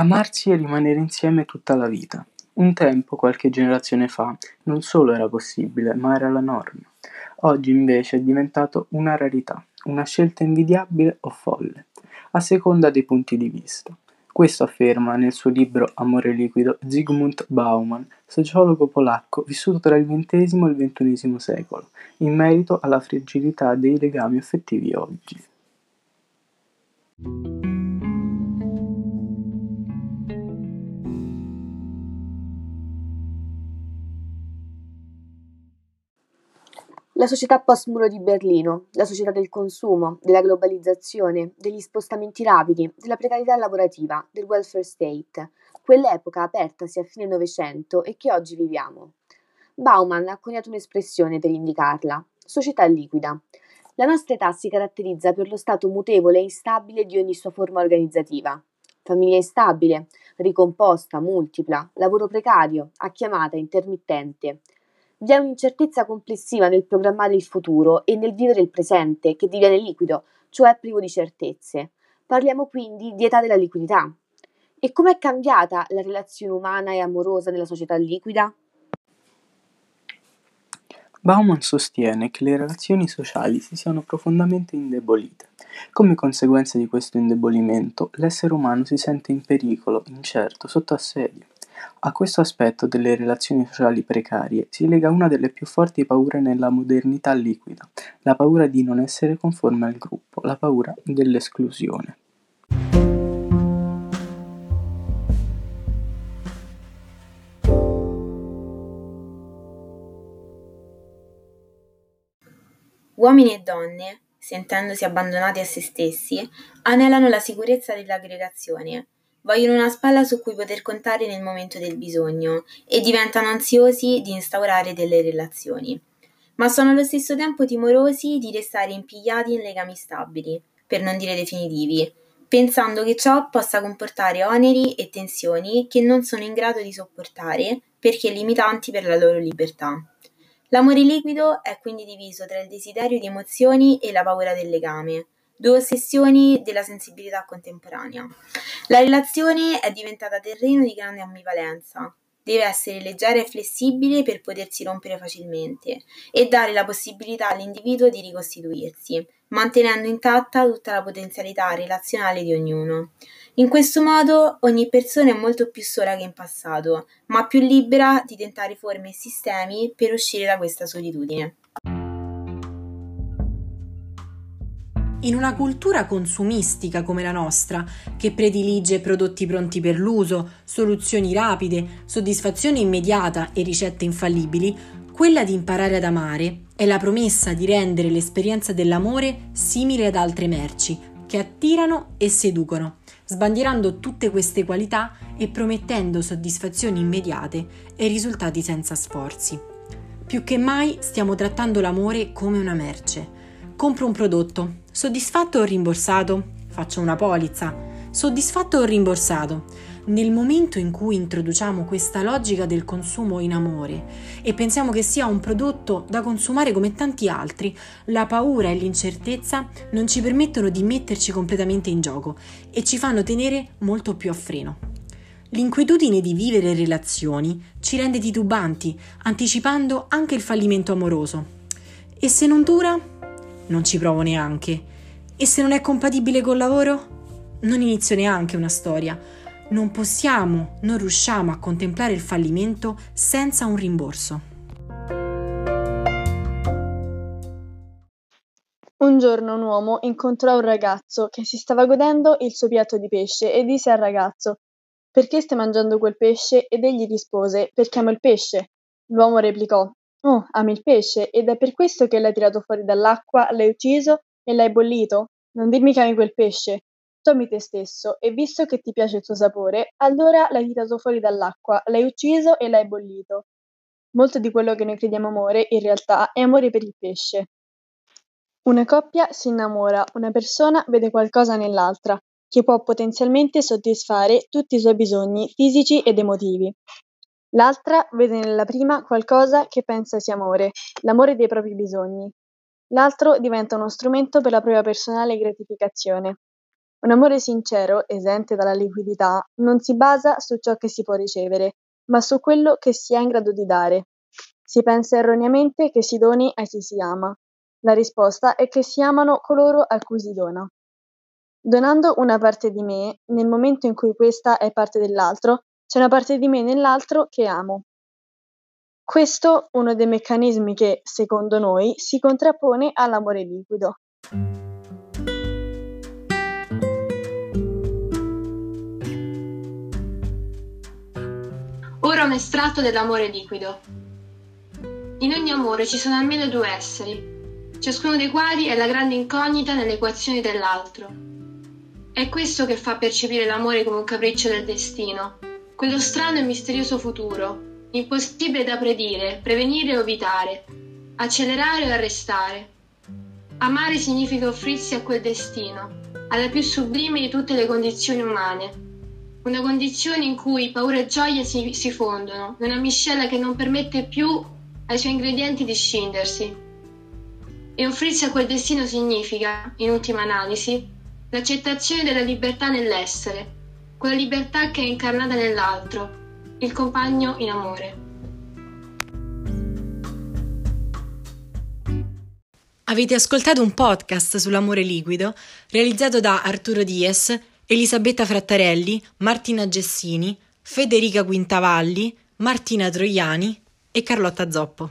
Amarsi e rimanere insieme tutta la vita. Un tempo, qualche generazione fa, non solo era possibile, ma era la norma. Oggi invece è diventato una rarità, una scelta invidiabile o folle, a seconda dei punti di vista. Questo afferma nel suo libro Amore liquido Zygmunt Bauman, sociologo polacco vissuto tra il XX e il XXI secolo, in merito alla fragilità dei legami affettivi oggi. La società post-muro di Berlino, la società del consumo, della globalizzazione, degli spostamenti rapidi, della precarietà lavorativa, del welfare state, quell'epoca apertasi a fine Novecento e che oggi viviamo. Bauman ha coniato un'espressione per indicarla, società liquida. La nostra età si caratterizza per lo stato mutevole e instabile di ogni sua forma organizzativa. Famiglia instabile, ricomposta, multipla, lavoro precario, a chiamata, intermittente, vi è un'incertezza complessiva nel programmare il futuro e nel vivere il presente, che diviene liquido, cioè privo di certezze. Parliamo quindi di età della liquidità. E com'è cambiata la relazione umana e amorosa nella società liquida? Bauman sostiene che le relazioni sociali si siano profondamente indebolite. Come conseguenza di questo indebolimento, l'essere umano si sente in pericolo, incerto, sotto assedio. A questo aspetto delle relazioni sociali precarie si lega una delle più forti paure nella modernità liquida, la paura di non essere conforme al gruppo, la paura dell'esclusione. Uomini e donne, sentendosi abbandonati a se stessi, anelano la sicurezza dell'aggregazione Vogliono una spalla su cui poter contare nel momento del bisogno e diventano ansiosi di instaurare delle relazioni, ma sono allo stesso tempo timorosi di restare impigliati in legami stabili, per non dire definitivi, pensando che ciò possa comportare oneri e tensioni che non sono in grado di sopportare perché limitanti per la loro libertà. L'amore liquido è quindi diviso tra il desiderio di emozioni e la paura del legame, due ossessioni della sensibilità contemporanea. La relazione è diventata terreno di grande ambivalenza. Deve essere leggera e flessibile per potersi rompere facilmente e dare la possibilità all'individuo di ricostituirsi, mantenendo intatta tutta la potenzialità relazionale di ognuno. In questo modo ogni persona è molto più sola che in passato, ma più libera di tentare forme e sistemi per uscire da questa solitudine. In una cultura consumistica come la nostra, che predilige prodotti pronti per l'uso, soluzioni rapide, soddisfazione immediata e ricette infallibili, quella di imparare ad amare è la promessa di rendere l'esperienza dell'amore simile ad altre merci, che attirano e seducono, sbandierando tutte queste qualità e promettendo soddisfazioni immediate e risultati senza sforzi. Più che mai stiamo trattando l'amore come una merce Compro un prodotto. Soddisfatto o rimborsato? Faccio una polizza. Soddisfatto o rimborsato? Nel momento in cui introduciamo questa logica del consumo in amore e pensiamo che sia un prodotto da consumare come tanti altri, la paura e l'incertezza non ci permettono di metterci completamente in gioco e ci fanno tenere molto più a freno. L'inquietudine di vivere relazioni ci rende titubanti, anticipando anche il fallimento amoroso. E se non dura? Non ci provo neanche. E se non è compatibile col lavoro? Non inizio neanche una storia. Non possiamo, non riusciamo a contemplare il fallimento senza un rimborso. Un giorno un uomo incontrò un ragazzo che si stava godendo il suo piatto di pesce e disse al ragazzo Perché stai mangiando quel pesce? Ed egli rispose Perché amo il pesce. L'uomo replicò Oh, ami il pesce ed è per questo che l'hai tirato fuori dall'acqua, l'hai ucciso e l'hai bollito? Non dirmi che ami quel pesce. Tu ami te stesso e visto che ti piace il suo sapore, allora l'hai tirato fuori dall'acqua, l'hai ucciso e l'hai bollito. Molto di quello che noi crediamo amore, in realtà, è amore per il pesce. Una coppia si innamora, una persona vede qualcosa nell'altra, che può potenzialmente soddisfare tutti i suoi bisogni fisici ed emotivi. L'altra vede nella prima qualcosa che pensa sia amore, l'amore dei propri bisogni. L'altro diventa uno strumento per la propria personale gratificazione. Un amore sincero, esente dalla liquidità, non si basa su ciò che si può ricevere, ma su quello che si è in grado di dare. Si pensa erroneamente che si doni a chi si ama. La risposta è che si amano coloro a cui si dona. Donando una parte di me, nel momento in cui questa è parte dell'altro, c'è una parte di me nell'altro che amo. Questo è uno dei meccanismi che, secondo noi, si contrappone all'amore liquido. Ora un estratto dell'amore liquido. In ogni amore ci sono almeno due esseri, ciascuno dei quali è la grande incognita nelle equazioni dell'altro. È questo che fa percepire l'amore come un capriccio del destino, quello strano e misterioso futuro, impossibile da predire, prevenire o evitare, accelerare o arrestare. Amare significa offrirsi a quel destino, alla più sublime di tutte le condizioni umane, una condizione in cui paura e gioia si, si fondono, una miscela che non permette più ai suoi ingredienti di scindersi. E offrirsi a quel destino significa, in ultima analisi, l'accettazione della libertà nell'essere, quella libertà che è incarnata nell'altro, il compagno in amore. Avete ascoltato un podcast sull'amore liquido realizzato da Arturo Dies, Elisabetta Frattarelli, Martina Gessini, Federica Quintavalli, Martina Troiani e Carlotta Zoppo.